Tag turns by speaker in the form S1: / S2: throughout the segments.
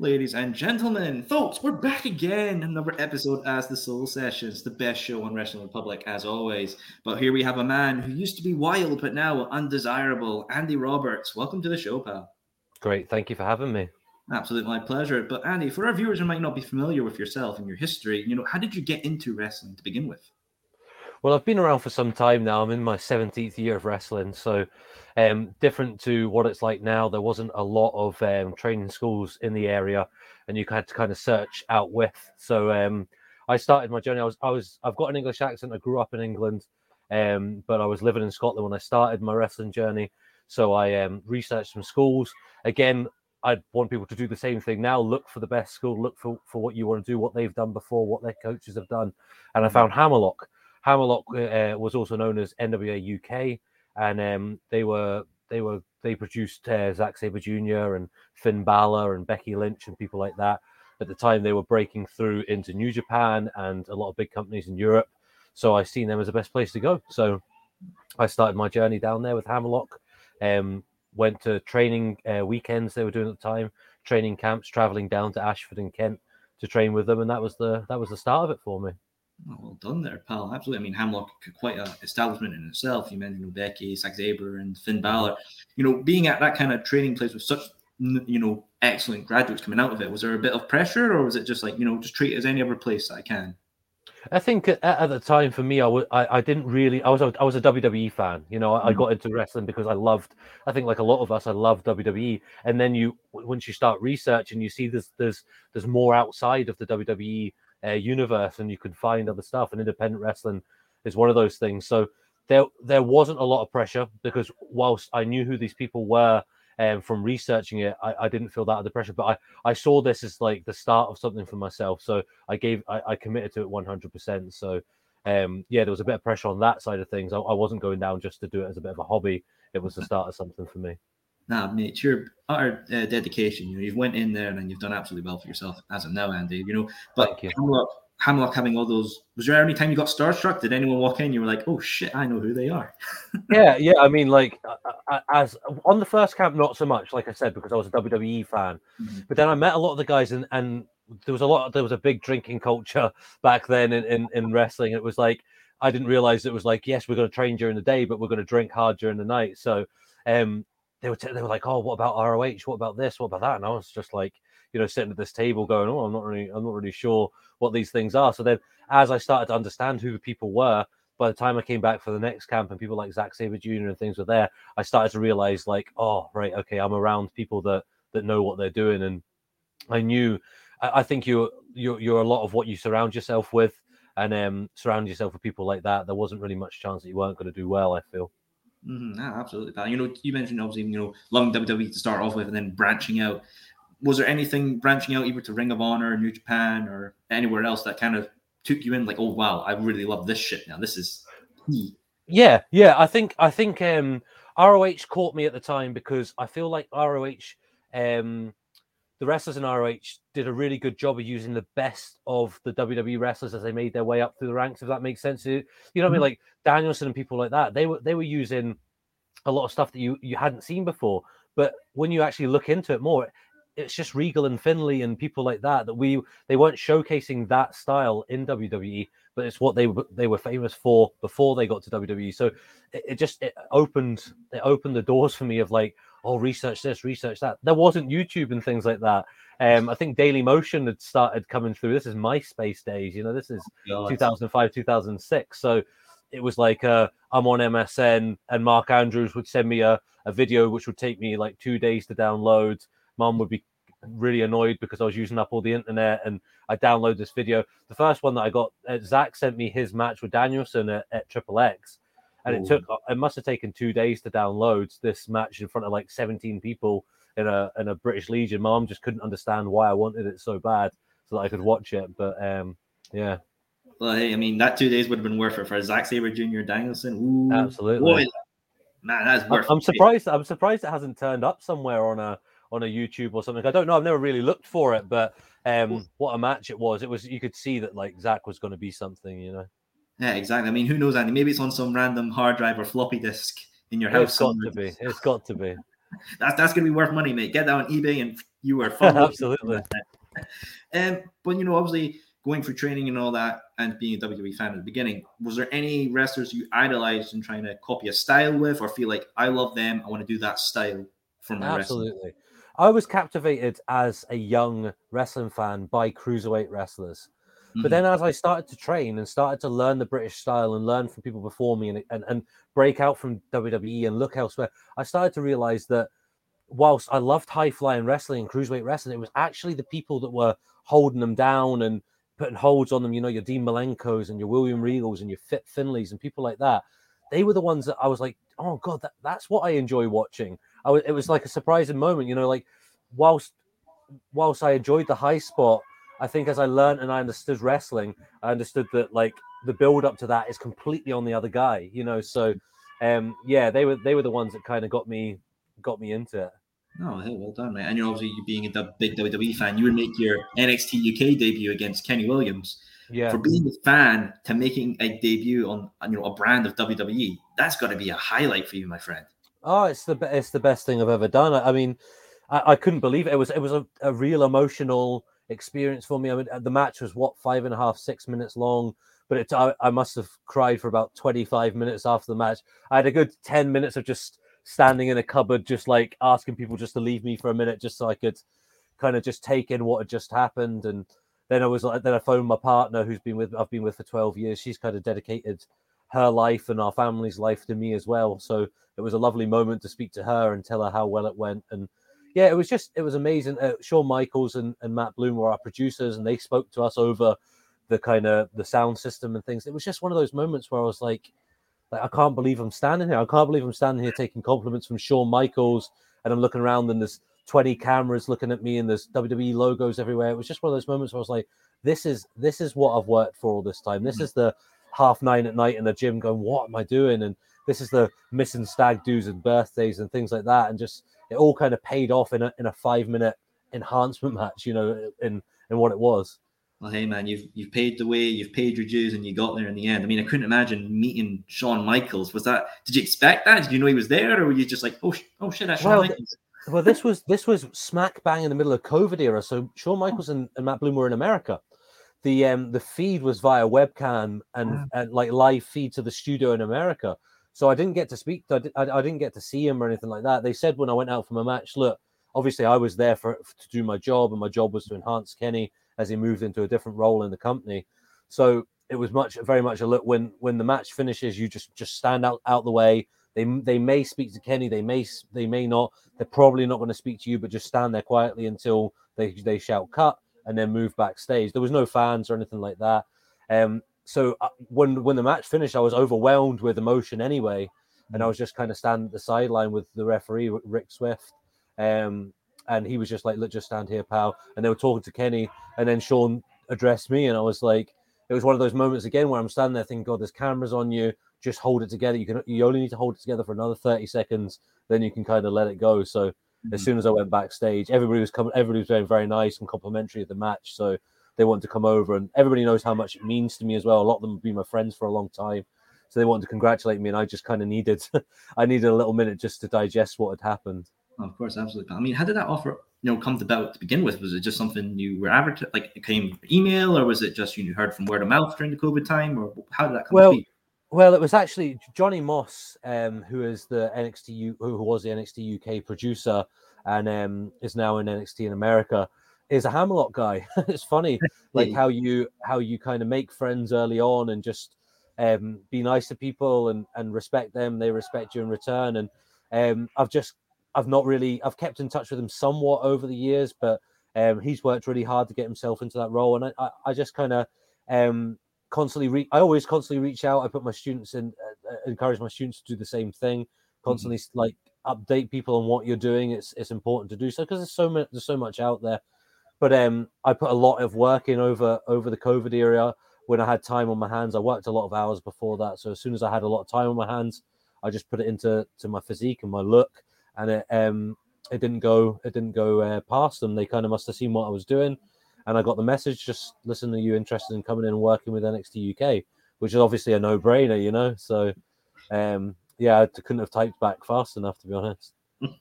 S1: Ladies and gentlemen, folks, we're back again. Another episode as the Soul Sessions, the best show on Wrestling Republic, as always. But here we have a man who used to be wild, but now undesirable. Andy Roberts, welcome to the show, pal.
S2: Great, thank you for having me.
S1: Absolutely, my pleasure. But Andy, for our viewers who might not be familiar with yourself and your history, you know, how did you get into wrestling to begin with?
S2: Well, I've been around for some time now. I'm in my 17th year of wrestling. So, um, different to what it's like now, there wasn't a lot of um, training schools in the area, and you had to kind of search out with. So, um, I started my journey. I was, I was, I've got an English accent. I grew up in England, um, but I was living in Scotland when I started my wrestling journey. So, I um, researched some schools. Again, I'd want people to do the same thing now. Look for the best school. Look for, for what you want to do, what they've done before, what their coaches have done. And I mm. found Hammerlock Hammerlock uh, was also known as NWA UK, and um, they were they were they produced uh, Zack Sabre Jr. and Finn Balor and Becky Lynch and people like that. At the time, they were breaking through into New Japan and a lot of big companies in Europe. So I seen them as the best place to go. So I started my journey down there with Hammerlock. Um, went to training uh, weekends they were doing at the time, training camps, traveling down to Ashford and Kent to train with them, and that was the that was the start of it for me.
S1: Oh, well done there, pal. Absolutely. I mean, Hammerlock quite an establishment in itself. You mentioned Becky, Sabre, and Finn Balor. You know, being at that kind of training place with such you know excellent graduates coming out of it, was there a bit of pressure, or was it just like you know just treat it as any other place that I can?
S2: I think at, at the time for me, I, w- I, I didn't really. I was a, I was a WWE fan. You know, I, mm-hmm. I got into wrestling because I loved. I think like a lot of us, I love WWE. And then you, once you start researching, you see there's there's there's more outside of the WWE uh, universe and you can find other stuff. And independent wrestling is one of those things. So there there wasn't a lot of pressure because whilst I knew who these people were um, from researching it, I, I didn't feel that under pressure. But I, I saw this as like the start of something for myself. So I gave I, I committed to it 100%. So um, yeah, there was a bit of pressure on that side of things. I, I wasn't going down just to do it as a bit of a hobby. It was the start of something for me
S1: nah, mate, your utter uh, dedication. You know, you've went in there and you've done absolutely well for yourself as of now, Andy. You know, but you. Hammerlock, Hammerlock having all those. Was there any time you got starstruck? Did anyone walk in? You were like, oh shit, I know who they are.
S2: yeah, yeah. I mean, like, as on the first camp, not so much. Like I said, because I was a WWE fan. Mm-hmm. But then I met a lot of the guys, and and there was a lot. There was a big drinking culture back then in in, in wrestling. It was like. I didn't realize it was like, yes, we're going to train during the day, but we're going to drink hard during the night. So um, they were t- they were like, oh, what about ROH? What about this? What about that? And I was just like, you know, sitting at this table going, oh, I'm not really, I'm not really sure what these things are. So then, as I started to understand who the people were, by the time I came back for the next camp and people like Zack Sabre Jr. and things were there, I started to realize like, oh, right, okay, I'm around people that that know what they're doing, and I knew. I, I think you're you're you're a lot of what you surround yourself with, and um, surround yourself with people like that. There wasn't really much chance that you weren't going to do well. I feel.
S1: Mm-hmm. absolutely, pal. You know, you mentioned obviously, you know, long WWE to start off with, and then branching out. Was there anything branching out either to Ring of Honor, New Japan, or anywhere else that kind of took you in? Like, oh wow, I really love this shit now. This is.
S2: Yeah, yeah. I think I think um, ROH caught me at the time because I feel like ROH, um, the wrestlers in ROH did a really good job of using the best of the WWE wrestlers as they made their way up through the ranks. If that makes sense, you know what I mean? Mm-hmm. Like Danielson and people like that. They were they were using a lot of stuff that you you hadn't seen before. But when you actually look into it more, it's just Regal and Finlay and people like that that we they weren't showcasing that style in WWE, but it's what they they were famous for before they got to WWE. So it, it just it opened it opened the doors for me of like oh, research this, research that. There wasn't YouTube and things like that. Um, I think Daily Motion had started coming through. This is MySpace days, you know. This is God. 2005, 2006. So it was like uh, I'm on MSN, and Mark Andrews would send me a, a video which would take me like two days to download. Mom would be really annoyed because I was using up all the internet, and I download this video. The first one that I got, uh, Zack sent me his match with Danielson at, at Triple X, and Ooh. it took it must have taken two days to download this match in front of like 17 people in a in a British Legion. Mom just couldn't understand why I wanted it so bad so that I could watch it. But um, yeah.
S1: Well, hey, I mean that two days would have been worth it for Zack Sabre Jr. Danielson.
S2: Ooh, Absolutely. Boy,
S1: man, that's worth.
S2: I'm, I'm surprised. I'm surprised it hasn't turned up somewhere on a on a YouTube or something. I don't know. I've never really looked for it, but um, what a match it was. It was. You could see that like Zack was going to be something, you know.
S1: Yeah, exactly. I mean, who knows, Andy? Maybe it's on some random hard drive or floppy disk in your house.
S2: It's got to be. It's got to be.
S1: that's that's gonna be worth money, mate. Get that on eBay and you are fun.
S2: Absolutely.
S1: Um, but you know, obviously going for training and all that, and being a WWE fan at the beginning, was there any wrestlers you idolized and trying to copy a style with, or feel like I love them, I want to do that style for my
S2: Absolutely.
S1: wrestling?
S2: I was captivated as a young wrestling fan by cruiserweight wrestlers. But then hmm. as I started to train and started to learn the British style and learn from people before me and, and, and break out from WWE and look elsewhere, I started to realize that whilst I loved high flying wrestling and cruiserweight wrestling, it was actually the people that were holding them down and putting holds on them, you know, your Dean Malenkos and your William Regals and your Fit Finlays and people like that. They were the ones that I was like, oh God, that, that's what I enjoy watching. I was, it was like a surprising moment, you know, like whilst whilst I enjoyed the high spot, I think as I learned and I understood wrestling, I understood that like the build up to that is completely on the other guy, you know. So um yeah, they were they were the ones that kind of got me got me into it.
S1: Oh, hey, well done, mate. And you're obviously you being a big WWE fan, you would make your NXT UK debut against Kenny Williams.
S2: Yeah.
S1: For being a fan to making a debut on, you know a brand of WWE, that's got to be a highlight for you, my friend.
S2: Oh, it's the it's the best thing I've ever done. I, I mean, I, I couldn't believe it. It was it was a, a real emotional experience for me. I mean, the match was what five and a half, six minutes long, but it I, I must have cried for about twenty five minutes after the match. I had a good ten minutes of just standing in a cupboard, just like asking people just to leave me for a minute, just so I could kind of just take in what had just happened. And then I was like, then I phoned my partner, who's been with I've been with for twelve years. She's kind of dedicated her life and our family's life to me as well. So it was a lovely moment to speak to her and tell her how well it went. And yeah, it was just it was amazing. Uh, Shawn Michaels and, and Matt Bloom were our producers, and they spoke to us over the kind of the sound system and things. It was just one of those moments where I was like, like I can't believe I'm standing here. I can't believe I'm standing here taking compliments from Shawn Michaels, and I'm looking around and there's 20 cameras looking at me and there's WWE logos everywhere. It was just one of those moments where I was like, this is this is what I've worked for all this time. This is the half nine at night in the gym going, what am I doing? And this is the missing stag do's and birthdays and things like that. And just it all kind of paid off in a in a five minute enhancement match, you know, in in what it was.
S1: Well, hey man, you've you've paid the way, you've paid your dues, and you got there in the end. I mean, I couldn't imagine meeting Shawn Michaels. Was that? Did you expect that? Did you know he was there, or were you just like, oh, sh- oh shit, that's Shawn
S2: Well,
S1: Michaels?
S2: Well, this was this was smack bang in the middle of COVID era. So Shawn Michaels and, and Matt Bloom were in America. The um the feed was via webcam and,
S1: Wow.
S2: and like live feed to the studio in America. So I didn't get to speak. I, di- I, I didn't get to see him or anything like that. They said when I went out from a match, look, obviously I was there for to do my job, and my job was to enhance Kenny as he moved into a different role in the company. So it was much very much a look when when the match finishes, you just just stand out out the way. They they may speak to Kenny, they may they may not. They're probably not going to speak to you, but just stand there quietly until they they shout cut and then move backstage. There was no fans or anything like that. Um, so uh, when when the match finished, I was overwhelmed with emotion anyway, and I was just kind of standing at the sideline with the referee Rick Swift, um, and he was just like, "Look, just stand here, pal." And they were talking to Kenny, and then Shawn addressed me, and I was like, it was one of those moments again where I'm standing there thinking, God, there's cameras on you. Just hold it together. You can you only need to hold it together for another 30 seconds, then you can kind of let it go. So as
S1: Mhm.
S2: soon as I went backstage, everybody was coming, everybody was being very nice and complimentary of the match. So they wanted to come over, and everybody knows how much it means to me as well. A lot of them have been my friends for a long time, so they wanted to congratulate me, and I just kind of needed, I needed a little minute just to digest what had happened.
S1: Of course, absolutely. I mean, how did that offer, you know, come about to begin with? Was it just something you were advertising, like it came email, or was it just you heard from word of mouth during the COVID time, or how did that come
S2: Well,
S1: to be?
S2: Well, it was actually Johnny Moss, um, who is the NXT, U- who was the NXT UK producer and um, is now in NXT in America, is a Hammerlock guy. it's funny, like how you how you kind of make friends early on and just um, be nice to people and and respect them. They respect you in return. And um, I've just I've not really I've kept in touch with him somewhat over the years, but um, he's worked really hard to get himself into that role. And I I, I just kind of um, constantly re- I always constantly reach out. I put my students in, uh, uh, encourage my students to do the same thing. Constantly s like update people on what you're doing. It's it's important to do so because there's so much there's so much out there. But um, I put a lot of work in over over the COVID era when I had time on my hands. I worked a lot of hours before that, so as soon as I had a lot of time on my hands, I just put it into to my physique and my look, and it um it didn't go it didn't go uh, past them. They kind of must have seen what I was doing, and I got the message. Just listen, are you interested in coming in and working with NXT UK? Which is obviously a no brainer, you know. So, um, yeah, I couldn't have typed back fast enough to be honest.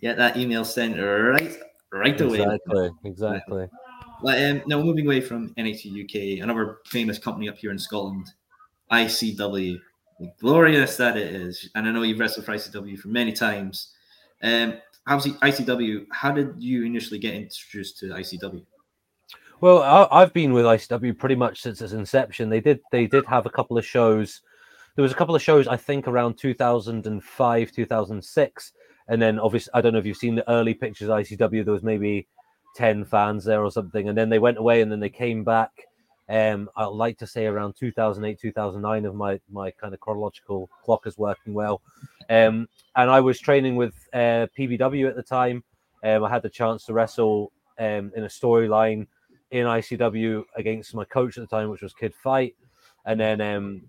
S1: Yeah, that email sent right, right away.
S2: Exactly, exactly.
S1: Um, now moving away from NXT UK, another famous company up here in Scotland, ICW, glorious that it is. And I know you've wrestled for ICW for many times. Um, obviously, ICW, how did you initially get introduced to ICW?
S2: Well, I, have been with ICW pretty much since its inception. They did they did have a couple of shows. There was a couple of shows I think around 2005, 2006, and then obviously I don't know if you've seen the early pictures of ICW. There was maybe 10 fans there or something, and then they went away and then they came back. Um, I'd like to say around 2008, 2009, of my my kind of chronological clock is working well. Um, and I was training with uh, PBW at the time. Um, I had the chance to wrestle um, in a storyline in ICW against my coach at the time, which was Kid Fite, and then um,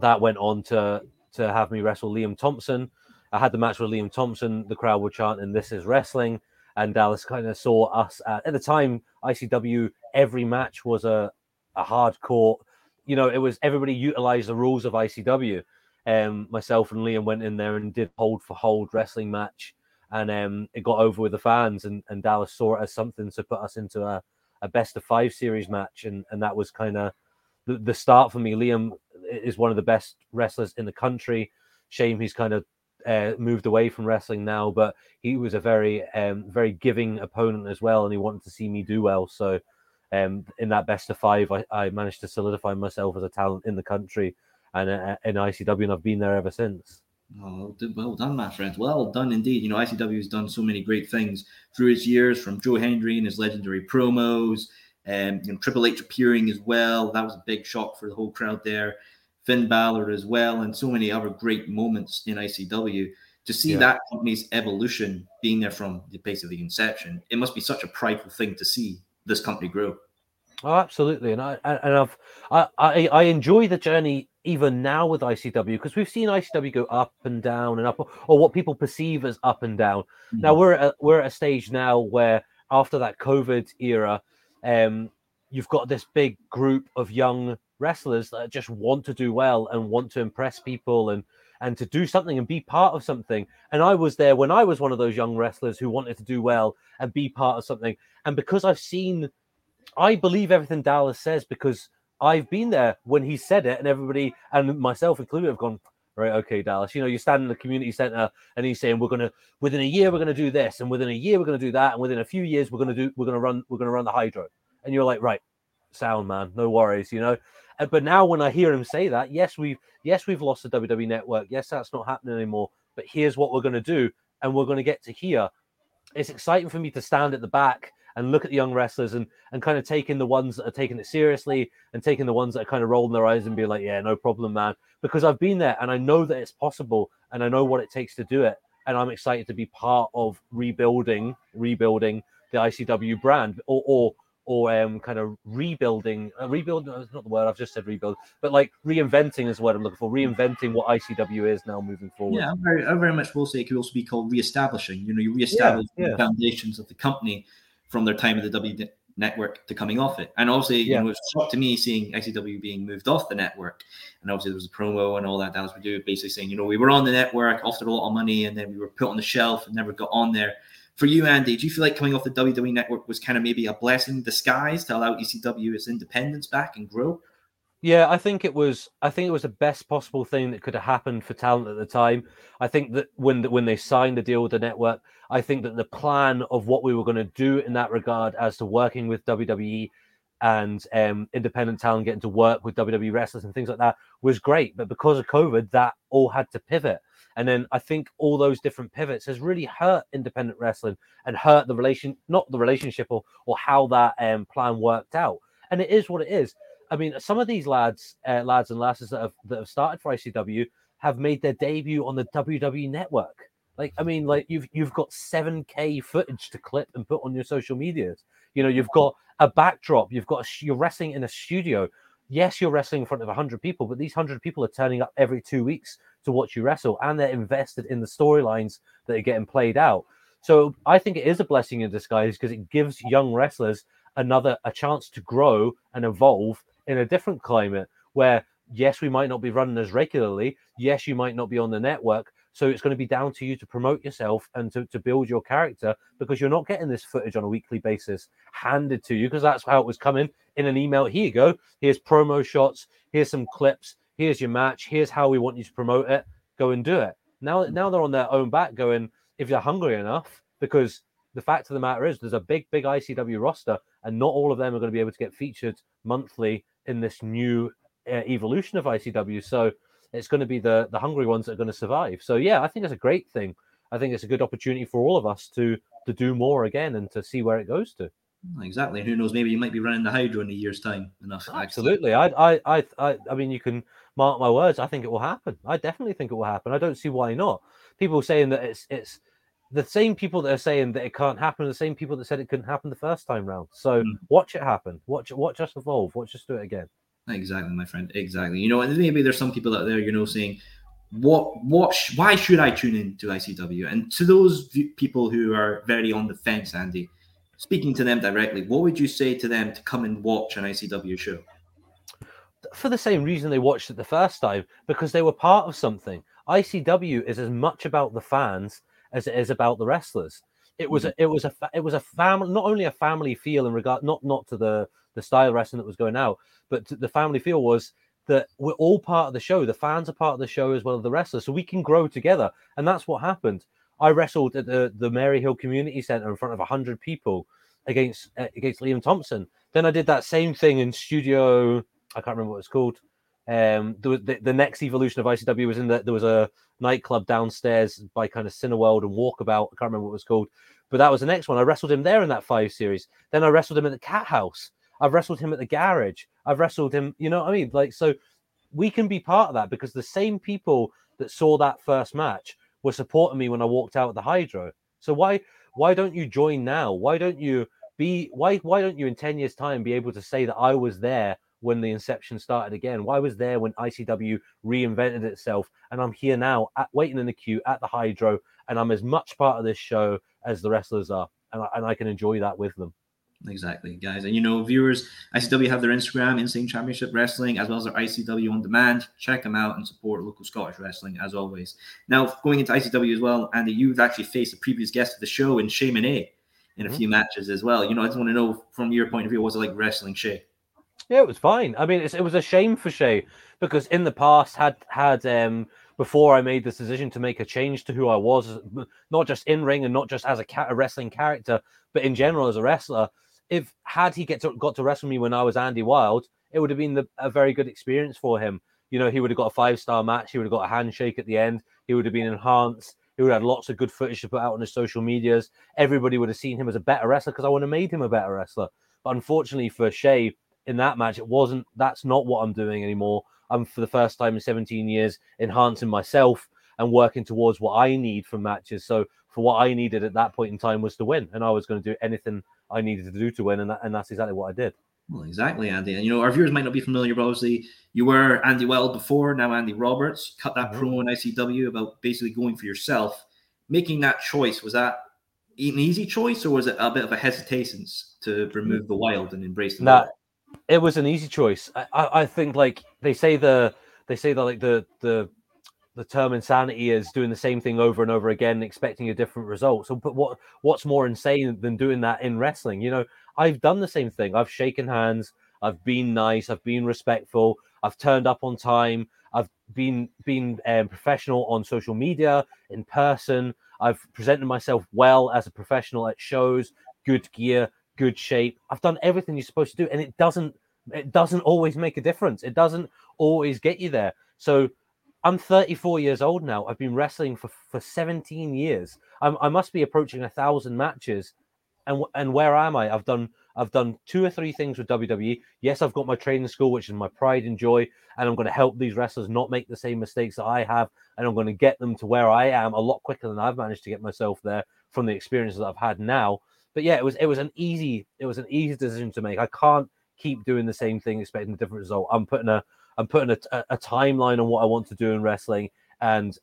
S2: that went on to to have me wrestle Liam Thompson. I had the match with Liam Thompson. The crowd were chanting, "This is wrestling," and Dallas kind of saw us at, at the time. ICW every match was a a hardcore. You know, it was everybody utilized the rules of ICW. Um, myself and Liam went in there and did hold for hold wrestling match, and um, it got over with the fans. And, and Dallas saw it as something to put us into a, a best of five series match, and and that was kind of the, the start for me. Liam is one of the best wrestlers in the country. Shame he's kind of uh, moved away from wrestling now, but he was a very um, very giving opponent as well, and he wanted to see me do well. So um, in that best of five, I, I, managed to solidify myself as a talent in the country and uh, in ICW, and I've been there ever since.
S1: Oh, well done, my friend. Well done indeed. You know, ICW has done so many great things through its years, from Joe Hendry and his legendary promos, and um, you know, Triple H appearing as well. That was a big shock for the whole crowd there. Finn Balor as well, and so many other great moments in ICW. To see yeah. that company's evolution being there from the place of the inception, it must be such a prideful thing to see this company grow.
S2: Oh, absolutely, and I and I've I, I, I enjoy the journey even now with ICW because we've seen ICW go up and down and up, or what people perceive as up and down. Mm-hmm. Now we're at, we're at a stage now where after that COVID era, um, you've got this big group of young wrestlers that just want to do well and want to impress people and and to do something and be part of something. And I was there when I was one of those young wrestlers who wanted to do well and be part of something. And because I've seen, I believe everything Dallas says because I've been there when he said it, and everybody and myself included have gone. Right, okay, Dallas. You know, you stand in the community center, and he's saying we're gonna within a year we're gonna do this, and within a year we're gonna do that, and within a few years we're gonna do we're gonna run we're gonna run the hydro. And you're like, right, sound man, no worries, you know. Uh, but now when I hear him say that, yes, we've yes we've lost the WWE network. Yes, that's not happening anymore. But here's what we're going to do, and we're going to get to here. It's exciting for me to stand at the back and look at the young wrestlers and and kind of taking the ones that are taking it seriously and taking the ones that are kind of rolling their eyes and be like, yeah, no problem, man. Because I've been there and I know that it's possible and I know what it takes to do it. And I'm excited to be part of rebuilding, rebuilding the ICW brand or, or or um, kind of rebuilding, uh, rebuild. No, not the word I've just said rebuild, but like reinventing is what I'm looking for. Reinventing what ICW is now moving forward.
S1: Yeah, I very, I very much will say it could also be called reestablishing. You know, you reestablish yeah, yeah. the foundations of the company from their time at the W network to coming off it. And obviously, yeah. you know, it's shocked to me seeing ICW being moved off the network. And obviously, there was a promo and all that Dallas would do, basically saying, you know, we were on the network, offered a lot of money, and then we were put on the shelf and never got on there. For you, Andy, do you feel like coming off the WWE network was kind of maybe a blessing in disguise to allow ICW its independence back and grow?
S2: Yeah, I think it was. I think it was the best possible thing that could have happened for talent at the time. I think that when when they signed the deal with the network, I think that the plan of what we were going to do in that regard, as to working with WWE and um, independent talent getting to work with WWE wrestlers and things like that, was great. But because of COVID, that all had to pivot. And then I think all those different pivots has really hurt independent wrestling and hurt the relation, not the relationship or, or how that um, plan worked out. And it is what it is. I mean, some of these lads, uh, lads and lasses that have that have started for ICW have made their debut on the WWE network. Like, I mean, like you've you've got 7K footage to clip and put on your social medias. You know, you've got a backdrop. You've got a, you're wrestling in a studio. Yes, you're wrestling in front of 100 people, but these 100 people are turning up every two weeks to watch you wrestle and they're invested in the storylines that are getting played out. So I think it is a blessing in disguise because it gives young wrestlers another a chance to grow and evolve in a different climate where yes, we might not be running as regularly. Yes, you might not be on the network. So it's going to be down to you to promote yourself and to, to build your character because you're not getting this footage on a weekly basis handed to you because that's how it was coming in an email. Here you go. Here's promo shots. Here's some clips. Here's your match. Here's how we want you to promote it. Go and do it. Now, now they're on their own back going, if you're hungry enough, because the fact of the matter is there's a big, big ICW roster, and not all of them are going to be able to get featured monthly in this new uh, evolution of ICW. So it's going to be the the hungry ones that are going to survive. So yeah, I think it's a great thing. I think it's a good opportunity for all of us to to do more again and to see where it goes to.
S1: Exactly. Who knows? Maybe you might be running the Hydro in a year's time. Enough.
S2: Absolutely. I, I, I, I, I mean, you can mark my words. I think it will happen. I definitely think it will happen. I don't see why not. People saying that it's, it's the same people that are saying that it can't happen. The same people that said it couldn't happen the first time round. So mm. watch it happen. Watch, watch us evolve. Watch us do it again.
S1: Exactly, my friend. Exactly. You know, and maybe there's some people out there, you know, saying, "What? What? Sh- why should I tune in to ICW?" And to those v- people who are very on the fence, Andy, speaking to them directly, what would you say to them to come and watch an ICW show?
S2: For the same reason they watched it the first time, because they were part of something. ICW is as much about the fans as it is about the wrestlers. It was mm-hmm. a, it was a it was a family, not only a family feel in regard, not not to the the style wrestling that was going out, but the family feel was that we're all part of the show. The fans are part of the show as well as the wrestlers, so we can grow together, and that's what happened. I wrestled at the, the Maryhill Community Center in front of hundred people against uh, against Liam Thompson. Then I did that same thing in Studio. I can't remember what it's called. Um, the, the, the next evolution of ICW was in that there was a nightclub downstairs by kind of Cineworld and Walkabout. I can't remember what it was called, but that was the next one. I wrestled him there in that five series. Then I wrestled him at the Cat House. I've wrestled him at the garage. I've wrestled him, you know what I mean? Like, so we can be part of that because the same people that saw that first match were supporting me when I walked out of the Hydro. So why why don't you join now? Why don't you be why why don't you in 10 years time be able to say that I was there when the inception started again? Why was there when ICW reinvented itself and I'm here now at, waiting in the queue at the Hydro and I'm as much part of this show as the wrestlers are and I, and I can enjoy that with them.
S1: Exactly, guys. And you know, viewers, ICW have their Instagram, Insane Championship Wrestling, as well as their ICW on demand. Check them out and support local Scottish wrestling as always. Now, going into ICW as well, Andy, you've actually faced a previous guest of the show in Shay Monet in a mm-hmm. few matches as well. You know, I just want to know from your point of view, was it like wrestling Shay?
S2: Yeah, it was fine. I mean, it was a shame for Shay because in the past had had um before I made this decision to make a change to who I was, not just in ring and not just as a, ca- a wrestling character, but in general as a wrestler if had he get to, got to wrestle me when I was Andy Wild, it would have been the, a very good experience for him. You know, he would have got a five star match. He would have got a handshake at the end. He would have been enhanced. He would have had lots of good footage to put out on his social medias. Everybody would have seen him as a better wrestler because I would have made him a better wrestler. But unfortunately for Shay in that match, it wasn't. That's not what I'm doing anymore. I'm for the first time in 17 years enhancing myself and working towards what I need from matches. So for what I needed at that point in time was to win, and I was going to do anything I needed to do to win, and, that, and that's exactly what I did.
S1: Well, exactly, Andy. And you know, our viewers might not be familiar, but obviously you were Andy Wild before, now Andy Roberts. Cut that mm-hmm. promo in ICW about basically going for yourself. Making that choice was that an easy choice, or was it a bit of a hesitation to remove the wild and embrace the?
S2: Nah, it was an easy choice. I, I, I think like they say the they say that like the the the term insanity is doing the same thing over and over again, expecting a different result. So, but what what's more insane than doing that in wrestling? You know, I've done the same thing. I've shaken hands. I've been nice. I've been respectful. I've turned up on time. I've been been um, professional on social media, in person. I've presented myself well as a professional at shows, good gear, good shape. I've done everything you're supposed to do, and it doesn't it doesn't always make a difference. It doesn't always get you there. So I'm 34 years old now. I've been wrestling for, for 17 years. I'm, i must be approaching a thousand matches. And and where am I? I've done I've done two or three things with WWE. Yes, I've got my training school, which is my pride and joy, and I'm going to help these wrestlers not make the same mistakes that I have, and I'm going to get them to where I am a lot quicker than I've managed to get myself there from the experiences that I've had now. But yeah, it was it was an easy it was an easy decision to make. I can't keep doing the same thing expecting a different result. I'm putting a I'm putting a, a, timeline on what I want to do in wrestling, and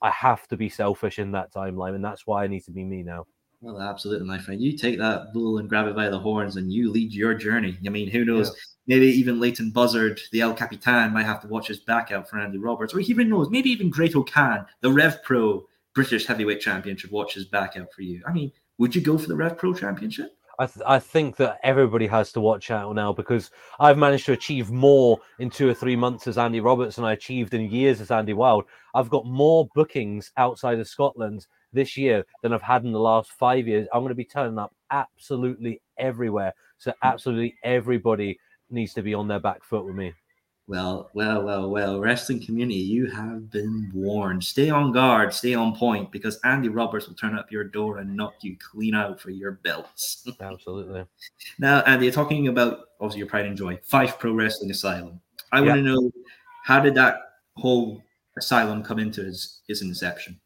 S2: I have to be selfish in that timeline, and that's why I need to be me now.
S1: Well, absolutely, my friend. You take that bull and grab it by the horns, and you lead your journey. I mean, who knows? maybe even Leighton Buzzard, the El Capitan, might have to watch his back out for Andy Roberts, or even knows, maybe even Great-O-Khan, the Rev Pro British Heavyweight Champion, should watch his back out for you. I mean, would you go for the Rev Pro Championship?
S2: I, th- I think that everybody has to watch out now because I've managed to achieve more in two or three months as Andy Roberts than I achieved in years as Andy Wild. I've got more bookings outside of Scotland this year than I've had in the last five years. I'm going to be turning up absolutely everywhere. So, absolutely everybody needs to be on their back foot with me.
S1: Well, well, well, well, wrestling community, you have been warned. Stay on guard, stay on point, because Andy Roberts will turn up your door and knock you clean out for your belts.
S2: Absolutely.
S1: now, Andy, you're talking about obviously your pride and joy, Fife Pro Wrestling Asylum. I want to know how did that whole asylum come into its, its inception?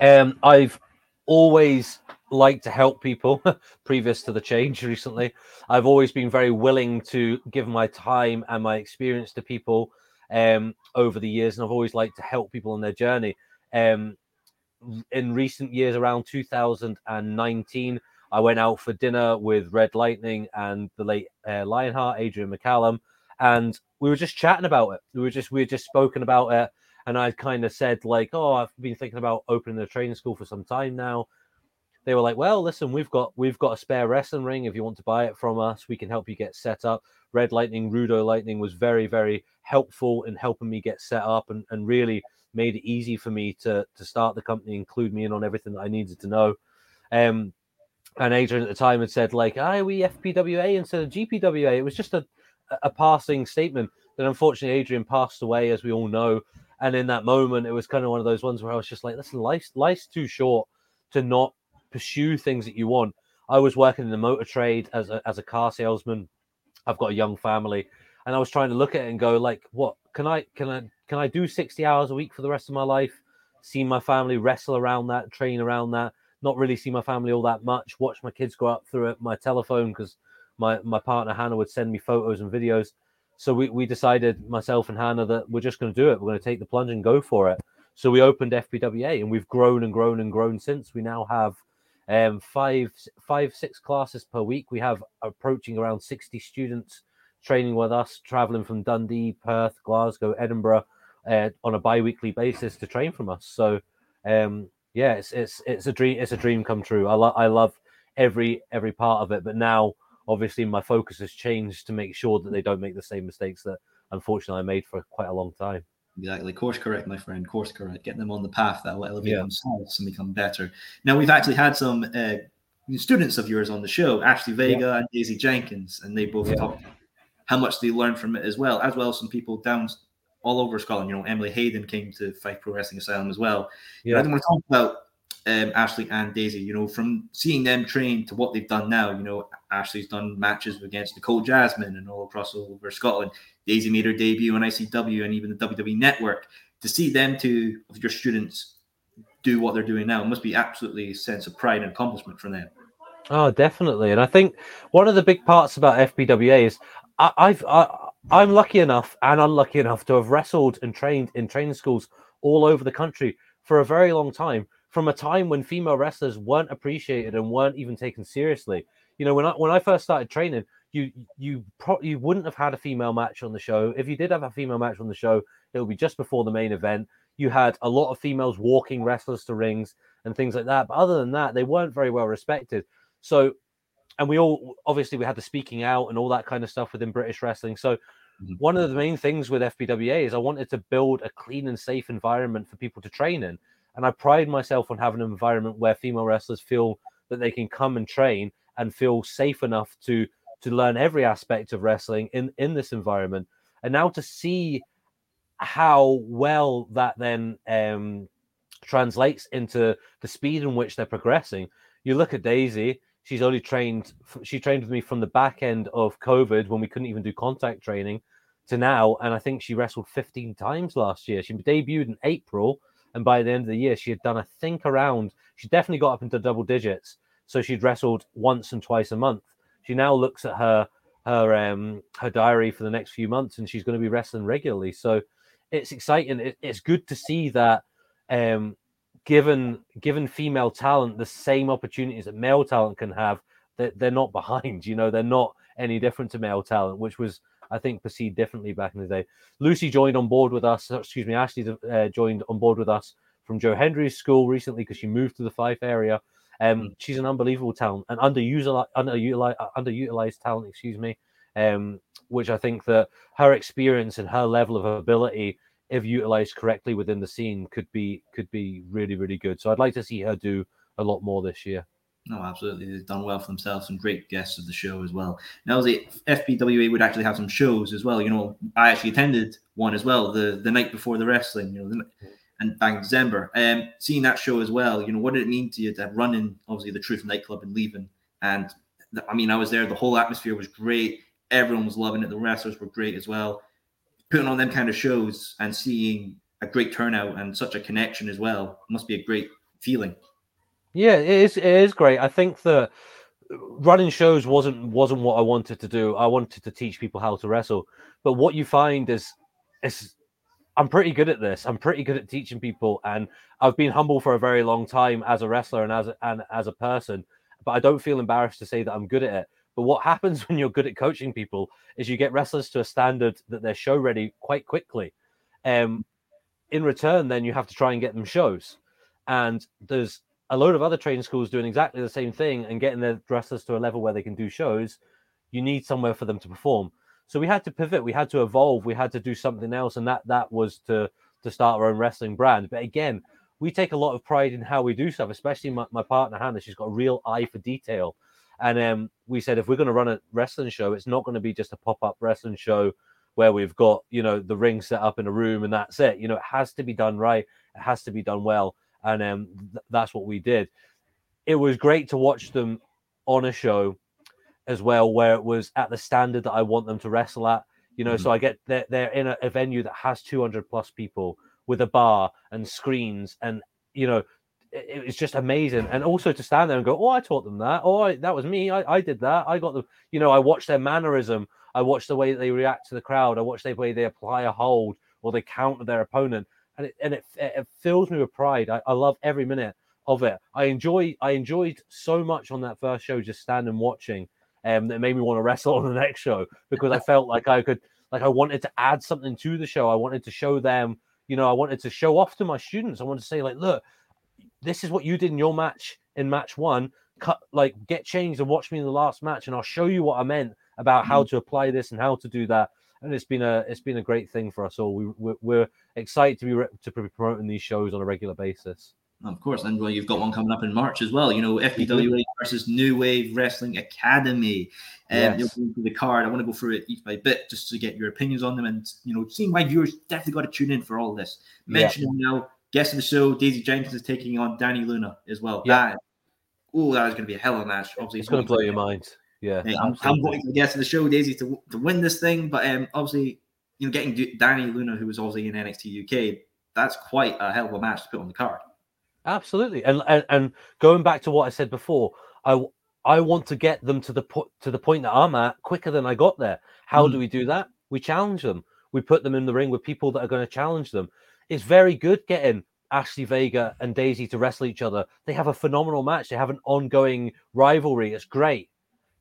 S2: Um, I've always like to help people previous to the change recently. I've always been very willing to give my time and my experience to people um, over the years, and I've always liked to help people on their journey. Um, in recent years, around 2019, I went out for dinner with Red Lightning and the late uh, Lionheart, Adrian McCallum, and we were just chatting about it. We were just we were just spoken about it, and I kind of said like, "Oh, I've been thinking about opening a training school for some time now." They were like, "Well, listen, we've got we've got a spare wrestling ring. If you want to buy it from us, we can help you get set up." Red Lightning, Rudo Lightning was very very helpful in helping me get set up and, and really made it easy for me to to start the company, include me in on everything that I needed to know. Um, and Adrian at the time had said like, "I we FPWA instead of GPWA." It was just a a passing statement. Then unfortunately, Adrian passed away, as we all know. And in that moment, it was kind of one of those ones where I was just like, "Listen, life's life's too short to not pursue things that you want. I was working in the motor trade as a, as a car salesman. I've got a young family, and I was trying to look at it and go like, what can I can I can I do sixty hours a week for the rest of my life? See my family wrestle around that, train around that, not really see my family all that much. Watch my kids grow up through my telephone because my my partner Hannah would send me photos and videos. So we, we decided, myself and Hannah, that we're just going to do it. We're going to take the plunge and go for it. So we opened FPWA and we've grown and grown and grown since. We now have um, five, five, six classes per week. We have approaching around 60 students training with us, traveling from Dundee, Perth, Glasgow, Edinburgh uh, on a bi-weekly basis to train from us. So, um, yeah, it's it's it's a dream. It's a dream come true. I love I love every every part of it. But now, obviously, my focus has changed to make sure that they don't make the same mistakes that unfortunately I made for quite a long time.
S1: Exactly. Course correct, my friend. Course correct. Getting them on the path that will elevate yeah. themselves and become better. Now, we've actually had some uh, students of yours on the show, Ashley Vega yeah. and Daisy Jenkins, and they both yeah. talked how much they learned from it as well, as well as some people down all over Scotland. You know, Emily Hayden came to Fife Pro Wrestling Asylum as well. Yeah. I want to talk about um, Ashley and Daisy, you know, from seeing them train to what they've done now, you know, Ashley's done matches against Nicole Jasmine and all across all over Scotland. Daisy made her debut on ICW and even the WWE Network. To see them two of your students do what they're doing now must be absolutely a sense of pride and accomplishment for them.
S2: Oh, definitely. And I think one of the big parts about FPWA is I, I've I, I'm lucky enough and unlucky enough to have wrestled and trained in training schools all over the country for a very long time from a time when female wrestlers weren't appreciated and weren't even taken seriously. You know, when I when I first started training, you you pro- you wouldn't have had a female match on the show. If you did have a female match on the show, it would be just before the main event. You had a lot of females walking wrestlers to rings and things like that. But other than that, they weren't very well respected. So, and we all obviously we had the speaking out and all that kind of stuff within British wrestling. So, mm-hmm. one of the main things with FPWA is I wanted to build a clean and safe environment for people to train in. And I pride myself on having an environment where female wrestlers feel that they can come and train and feel safe enough to to learn every aspect of wrestling in in this environment. And now to see how well that then um, translates into the speed in which they're progressing. You look at Daisy; she's only trained. She trained with me from the back end of COVID when we couldn't even do contact training to now, and I think she wrestled 15 times last year. She debuted in April and by the end of the year, she had done, I think, around, she definitely got up into double digits. So she'd wrestled once and twice a month. She now looks at her her um her diary for the next few months and she's going to be wrestling regularly so it's exciting it, it's good to see that um given given female talent the same opportunities that male talent can have that they're, they're not behind you know they're not any different to male talent which was I think perceived differently back in the day. Lucy joined on board with us. Excuse me, Ashley uh, joined on board with us from Joe Hendry's school recently because she moved to the Fife area. Um, mm. she's an unbelievable talent, an underutilized, underutilized, underutilized talent. Excuse me. Um, which I think that her experience and her level of ability, if utilized correctly within the scene, could be could be really really good. So I'd like to see her do a lot more this year.
S1: No, absolutely. They've done well for themselves. Some great guests of the show as well. Now, the FPWA would actually have some shows as well. You know, I actually attended one as well the, the night before the wrestling. You know, the, and back in December. Um, seeing that show as well. You know, what did it mean to you to run in obviously the Truth nightclub and leaving? And I mean, I was there. The whole atmosphere was great. Everyone was loving it. The wrestlers were great as well. Putting on them kind of shows and seeing a great turnout and such a connection as well must be a great feeling.
S2: Yeah, it is. It is great. I think that running shows wasn't wasn't what I wanted to do. I wanted to teach people how to wrestle. But what you find is, is I'm pretty good at this. I'm pretty good at teaching people, and I've been humble for a very long time as a wrestler and as and as a person. But I don't feel embarrassed to say that I'm good at it. But what happens when you're good at coaching people is you get wrestlers to a standard that they're show ready quite quickly. Um, in return, then you have to try and get them shows. And there's a load of other training schools doing exactly the same thing and getting their wrestlers to a level where they can do shows, you need somewhere for them to perform. So we had to pivot, we had to evolve, we had to do something else, and that that was to to start our own wrestling brand. But again, we take a lot of pride in how we do stuff, especially my, my partner Hannah. She's got a real eye for detail. And um, we said if we're going to run a wrestling show, it's not going to be just a pop-up wrestling show where we've got you know the ring set up in a room and that's it. You know, it has to be done right. It has to be done well and um, th- that's what we did. It was great to watch them on a show as well, where it was at the standard that I want them to wrestle at. You know, mm-hmm. so I get they're, they're in a, a venue that has 200 plus people with a bar and screens, and you know, it, it's just amazing. And also to stand there and go, "Oh, I taught them that. Oh, that was me. I, I did that. I got them." You know, I watched their mannerism. I watched the way they react to the crowd. I watched the way they apply a hold or they counter their opponent and it and it, it fills me with pride. I, I love every minute of it. I enjoy I enjoyed so much on that first show just standing watching. Um, that made me want to wrestle on the next show because I felt like I could like I wanted to add something to the show. I wanted to show them, you know, I wanted to show off to my students. I wanted to say like, look, this is what you did in your match in match one. Cut like get changed and watch me in the last match, and I'll show you what I meant about how mm-hmm. to apply this and how to do that and it's been a it's been a great thing for us all. We we're, we're excited to be re- to be promoting these shows on a regular basis.
S1: Of course, and well, you've got one coming up in March as well. You know, FPWA versus New Wave Wrestling Academy. And um, yes. you'll go through the card. I want to go through it each by bit just to get your opinions on them, and you know, seeing why viewers definitely got to tune in for all this. Mentioning yeah. now, guest of the show, Daisy Jenkins is taking on Dani Luna as well. Yeah. oh, that is going to be a hell of a match.
S2: Obviously, it's, it's going to blow your mind. Yeah,
S1: I'm, I'm voting for the guest of the show, Daisy, to, to win this thing. But um, obviously, you know, getting Dani Luna, who was obviously in NXT UK, that's quite a hell of a match to put on the card.
S2: Absolutely, and and, and going back to what I said before, I I want to get them to the put to the point that I'm at quicker than I got there. How mm. do we do that? We challenge them. We put them in the ring with people that are going to challenge them. It's very good getting Ashley Vega and Daisy to wrestle each other. They have a phenomenal match. They have an ongoing rivalry. It's great.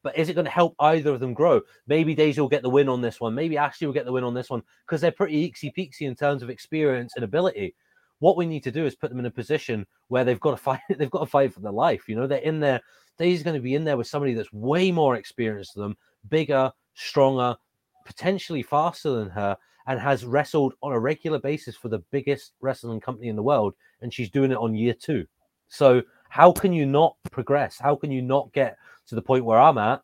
S2: But is it going to help either of them grow? Maybe Daisy will get the win on this one. Maybe Ashley will get the win on this one because they're pretty eeksy peeksy in terms of experience and ability. What we need to do is put them in a position where they've got to fight. They've got to fight for their life. You know, they're in there. Daisy's going to be in there with somebody that's way more experienced than them, bigger, stronger, potentially faster than her, and has wrestled on a regular basis for the biggest wrestling company in the world. And she's doing it on year two. So how can you not progress? How can you not get to the point where I'm at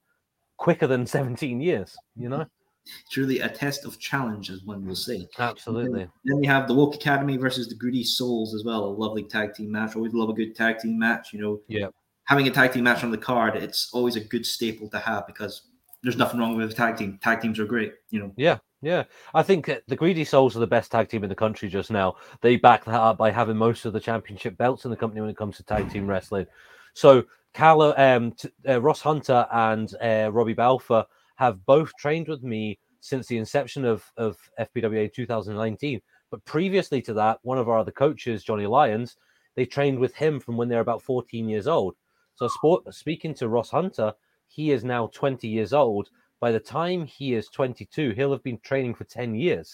S2: quicker than 17 years, you know?
S1: Truly a test of challenge, as one will say.
S2: Absolutely.
S1: Then, then we have the Woke Academy versus the Greedy Souls as well. A lovely tag team match. Always love a good tag team match. You know,
S2: yeah.
S1: Having a tag team match on the card, it's always a good staple to have because there's nothing wrong with a tag team. Tag teams are great. You know.
S2: Yeah, yeah, I think the Greedy Souls are the best tag team in the country just now. They back that up by having most of the championship belts in the company when it comes to tag team wrestling. So Carlo, um, t- uh, Ross Hunter and uh, Robbie Balfour have both trained with me since the inception of, of FPWA 2019. But previously to that, one of our other coaches, Johnny Lyons, they trained with him from when they're about 14 years old. So, sport, speaking to Ross Hunter, he is now 20 years old, by the time he is 22, he'll have been training for 10 years.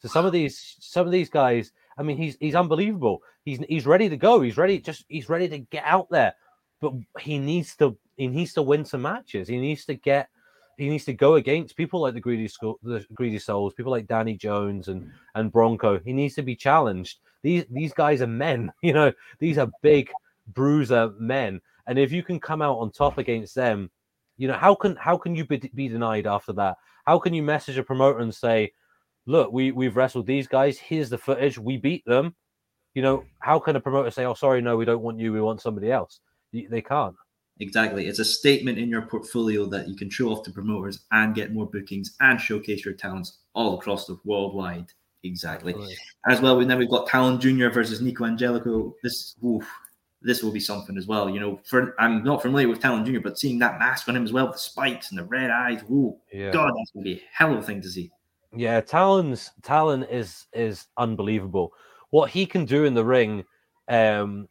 S2: So some of these some of these guys, I mean, he's he's unbelievable. He's he's ready to go. He's ready just he's ready to get out there. But he needs to he needs to win some matches. He needs to get he needs to go against people like the greedy school, the greedy souls, people like Danny Jones and hmm. and Bronco. He needs to be challenged. These these guys are men, you know. These are big bruiser men, and if you can come out on top against them, you know how can how can you be, be denied after that? How can you message a promoter and say, "Look, we we've wrestled these guys. Here's the footage. We beat them." You know, how can a promoter say, "Oh, sorry, no, we don't want you. We want somebody else"? They can't.
S1: Exactly. It's a statement in your portfolio that you can show off to promoters and get more bookings and showcase your talents all across the worldwide. Exactly. Absolutely. As well, we then we've got Talon Jr. versus Nico Angelico. This oof, this will be something as well. You know, for I'm not familiar with Talon Jr., but seeing that mask on him as well, the spikes and the red eyes, ooh, yeah. God, that's gonna be a hell of a thing to see.
S2: Yeah, Talon's Talon is is unbelievable. What he can do in the ring, um,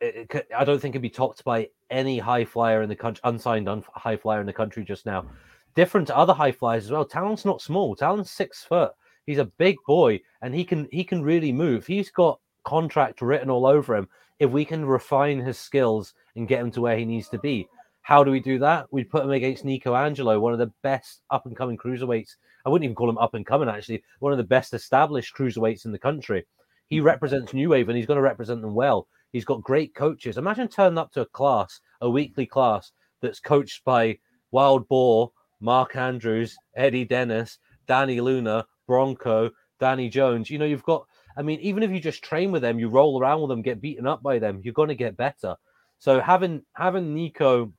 S2: it, it, I don't think can be topped by any high flyer in the country, unsigned un- high flyer in the country just now. Different to other high flyers as well. Talon's not small. Talon's six foot. He's a big boy, and he can he can really move. He's got contract written all over him. If we can refine his skills and get him to where he needs to be, how do we do that? We'd put him against Nico Angelo, one of the best up and coming cruiserweights. I wouldn't even call him up and coming, actually, one of the best established cruiserweights in the country. He mm-hmm. represents New Wave and he's going to represent them well. He's got great coaches. Imagine turning up to a class, a weekly class that's coached by Wild Boar, Mark Andrews, Eddie Dennis, Dani Luna, Bronco, Danny Jones. You know, you've got, I mean, even if you just train with them, you roll around with them, get beaten up by them, you're going to get better. So having having Nico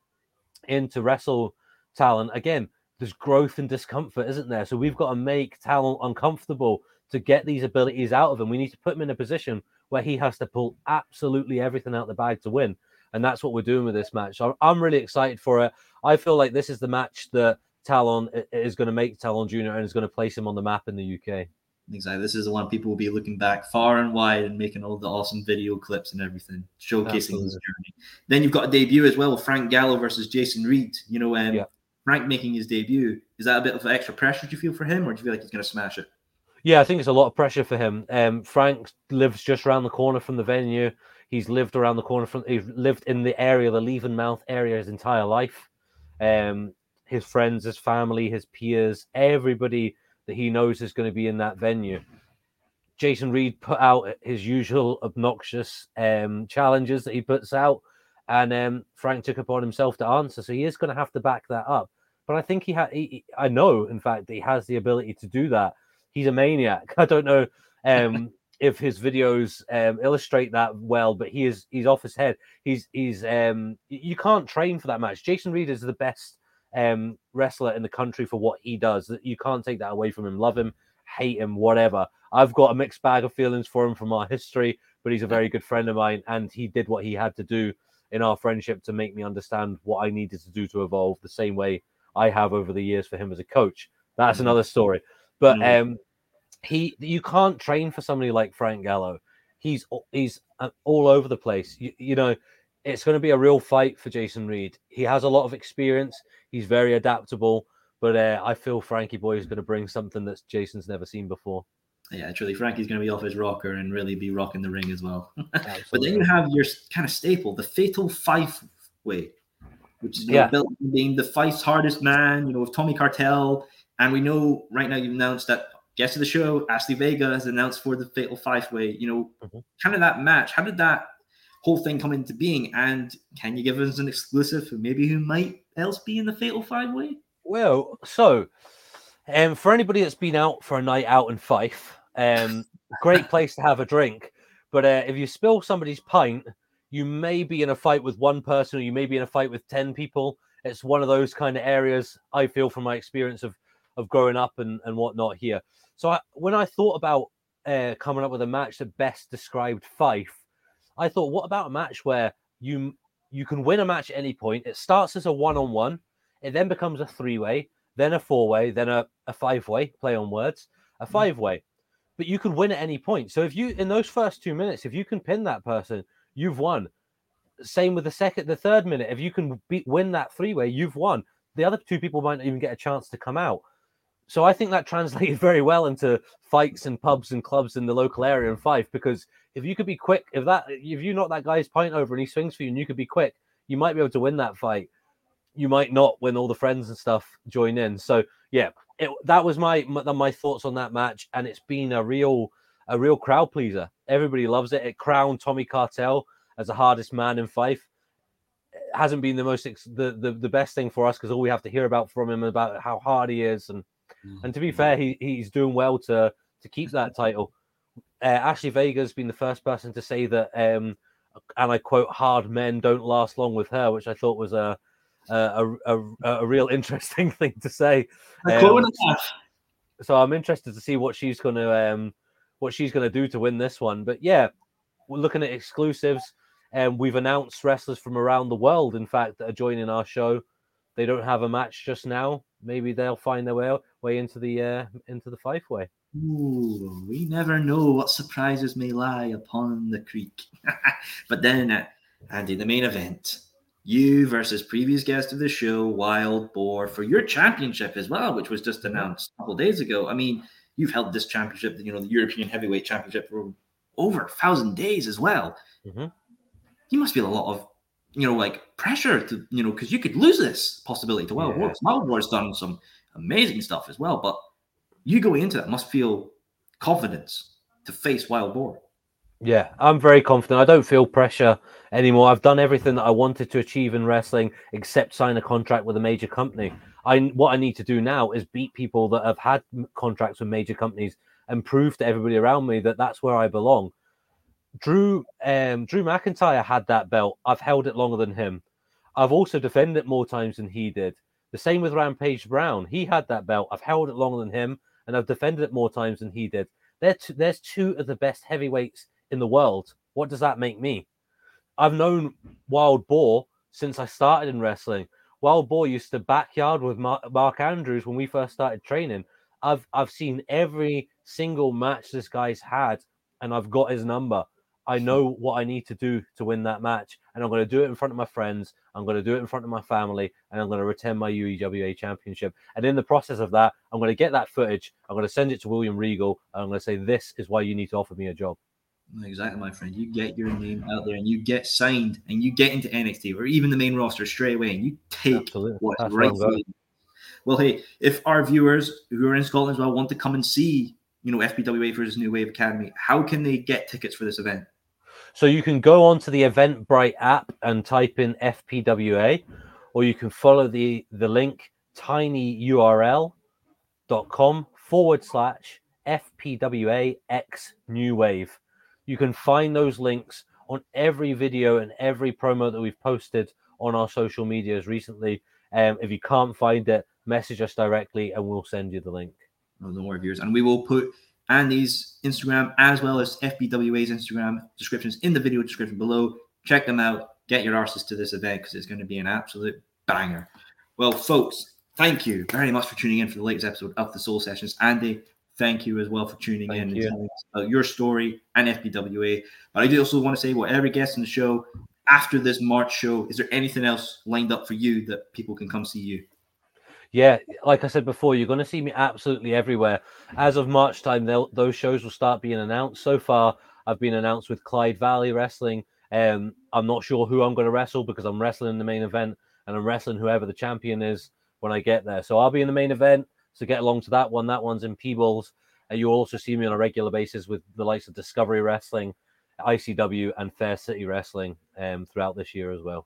S2: in to wrestle Talon again, there's growth and discomfort, isn't there? So we've got to make Talon uncomfortable to get these abilities out of him. We need to put him in a position where he has to pull absolutely everything out the bag to win. And that's what we're doing with this match. I'm really excited for it. I feel like this is the match that Talon is going to make Talon Jr. and is going to place him on the map in the UK.
S1: Exactly. This is the one people will be looking back far and wide and making all the awesome video clips and everything, showcasing Absolutely. his journey. Then you've got a debut as well, Frank Gallo versus Jason Reed. You know, um, yeah. Frank making his debut. Is that a bit of extra pressure do you feel for him, or do you feel like he's going to smash it?
S2: Yeah, I think it's a lot of pressure for him. Um, Frank lives just around the corner from the venue. He's lived around the corner from. He's lived in the area, the Levenmouth area, his entire life. Um, his friends, his family, his peers, everybody that he knows is going to be in that venue. Jason Reed put out his usual obnoxious um, challenges that he puts out, and um, Frank took upon himself to answer. So he is going to have to back that up. But I think he had. I know, in fact, that he has the ability to do that he's a maniac. I don't know um, if his videos um, illustrate that well, but he is he's off his head. He's he's um, you can't train for that match. Jason Reed is the best um, wrestler in the country for what he does. You can't take that away from him. Love him, hate him, whatever. I've got a mixed bag of feelings for him from our history, but he's a very good friend of mine, and he did what he had to do in our friendship to make me understand what I needed to do to evolve the same way I have over the years for him as a coach. That's mm-hmm. another story. But mm. um, he, you can't train for somebody like Frank Gallo. He's he's uh, all over the place. You, you know, it's going to be a real fight for Jason Reed. He has a lot of experience. He's very adaptable, but uh, I feel Frankie Boy is going to bring something that Jason's never seen before.
S1: Yeah, truly, Frankie's going to be off his rocker and really be rocking the ring as well. but then you have your kind of staple, the Fatal Five Way, which is yeah. built being the Fife's hardest man. You know, with Tommy Cartel, and we know right now you've announced that guest of the show, Ashley Vega, has announced for the Fatal Five Way. You know, mm-hmm. kind of that match. How did that whole thing come into being? And can you give us an exclusive for maybe who might else be in the Fatal Five Way?
S2: Well, so um, for anybody that's been out for a night out in Fife, um, great place to have a drink. But uh, if you spill somebody's pint, you may be in a fight with one person, or you may be in a fight with ten people. It's one of those kind of areas I feel from my experience of of growing up and, and whatnot here. So I, when I thought about uh, coming up with a match that best described Fife, I thought, what about a match where you you can win a match at any point? It starts as a one-on-one, it then becomes a three-way, then a four-way, then a, a five-way. Play on words, a mm. five-way. But you can win at any point. So if you in those first two minutes, if you can pin that person, you've won. Same with the second, the third minute. If you can beat, win that three-way, you've won. the other two people might not even get a chance to come out. So I think that translated very well into fights and pubs and clubs in the local area in Fife. Because if you could be quick, if that if you knock that guy's pint over and he swings for you and you could be quick, you might be able to win that fight. You might not when all the friends and stuff join in. So yeah, it, that was my, my my thoughts on that match, and it's been a real a real crowd pleaser. Everybody loves it. It crowned Tommy Cartel as the hardest man in Fife. It hasn't been the most the, the the best thing for us because all we have to hear about from him about how hard he is and and to be mm-hmm. fair, he, he's doing well to to keep that title. Uh, Ashley Vega's been the first person to say that, um, and I quote, "Hard men don't last long with her," which I thought was a a, a, a real interesting thing to say. Um, so I'm interested to see what she's going to um, what she's going to do to win this one. But yeah, we're looking at exclusives, and um, we've announced wrestlers from around the world, in fact, that are joining our show. They don't have a match just now. Maybe they'll find their way way into the uh, into the Fife way.
S1: Ooh, we never know what surprises may lie upon the creek. but then, uh, Andy, the main event you versus previous guest of the show, Wild Boar, for your championship as well, which was just mm-hmm. announced a couple days ago. I mean, you've held this championship, you know, the European Heavyweight Championship for over a thousand days as well. Mm-hmm. You must feel a lot of, you know, like pressure to, you know, because you could lose this possibility to Wild yeah. Boar. Wild Boar's done some amazing stuff as well, but you going into that must feel confidence to face Wild Boar.
S2: Yeah, I'm very confident. I don't feel pressure anymore. I've done everything that I wanted to achieve in wrestling except sign a contract with a major company. I what I need to do now is beat people that have had contracts with major companies and prove to everybody around me that that's where I belong. Drew um, Drew McIntyre had that belt. I've held it longer than him. I've also defended it more times than he did. The same with Rampage Brown. He had that belt. I've held it longer than him, and I've defended it more times than he did. there's two of the best heavyweights in the world. What does that make me? I've known Wild Boar since I started in wrestling. Wild Boar used to backyard with Mark Andrews when we first started training. I've I've seen every single match this guy's had, and I've got his number. I know what I need to do to win that match, and I'm going to do it in front of my friends. I'm going to do it in front of my family, and I'm going to retain my UEWA championship. And in the process of that, I'm going to get that footage. I'm going to send it to William Regal, and I'm going to say, "This is why you need to offer me a job."
S1: Exactly, my friend. You get your name out there and you get signed and you get into NXT or even the main roster straight away and you take Absolutely. what's That's right. Well, hey, if our viewers who are in Scotland as well want to come and see, you know, FPWA versus New Wave Academy, how can they get tickets for this event?
S2: So you can go onto the Eventbrite app and type in FPWA, or you can follow the the link tinyurl.com forward slash FPWA X New Wave. You can find those links on every video and every promo that we've posted on our social medias recently. Um, if you can't find it, message us directly and we'll send you the link.
S1: No, no more viewers. And we will put Andy's Instagram as well as FPWA's Instagram descriptions in the video description below. Check them out. Get your arses to this event because it's going to be an absolute banger. Well, folks, thank you very much for tuning in for the latest episode of the Soul Sessions. Andy, thank you as well for tuning thank in you. and telling us about your story and FBWA. But I do also want to say, whatever guest in the show after this March show, is there anything else lined up for you that people can come see you?
S2: Yeah, like I said before, you're going to see me absolutely everywhere. As of March time, those shows will start being announced. So far, I've been announced with Clyde Valley Wrestling. Um, I'm not sure who I'm going to wrestle because I'm wrestling in the main event and I'm wrestling whoever the champion is when I get there. So I'll be in the main event. So get along to that one. That one's in Peebles. Uh, you'll also see me on a regular basis with the likes of Discovery Wrestling, ICW, and Fair City Wrestling um, throughout this year as well.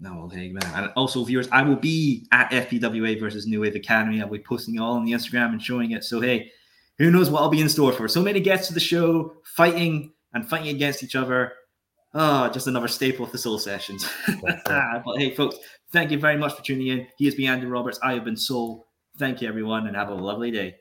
S1: No, well, hey, man. And also, viewers, I will be at FPWA versus New Wave Academy. I'll be posting it all on the Instagram and showing it. So, hey, who knows what I'll be in store for? So many guests to the show, fighting and fighting against each other. Oh, just another staple of the Soul Sessions. Ah, but hey, folks, thank you very much for tuning in. He has been Andy Roberts. I have been Soul. Thank you, everyone, and have a lovely day.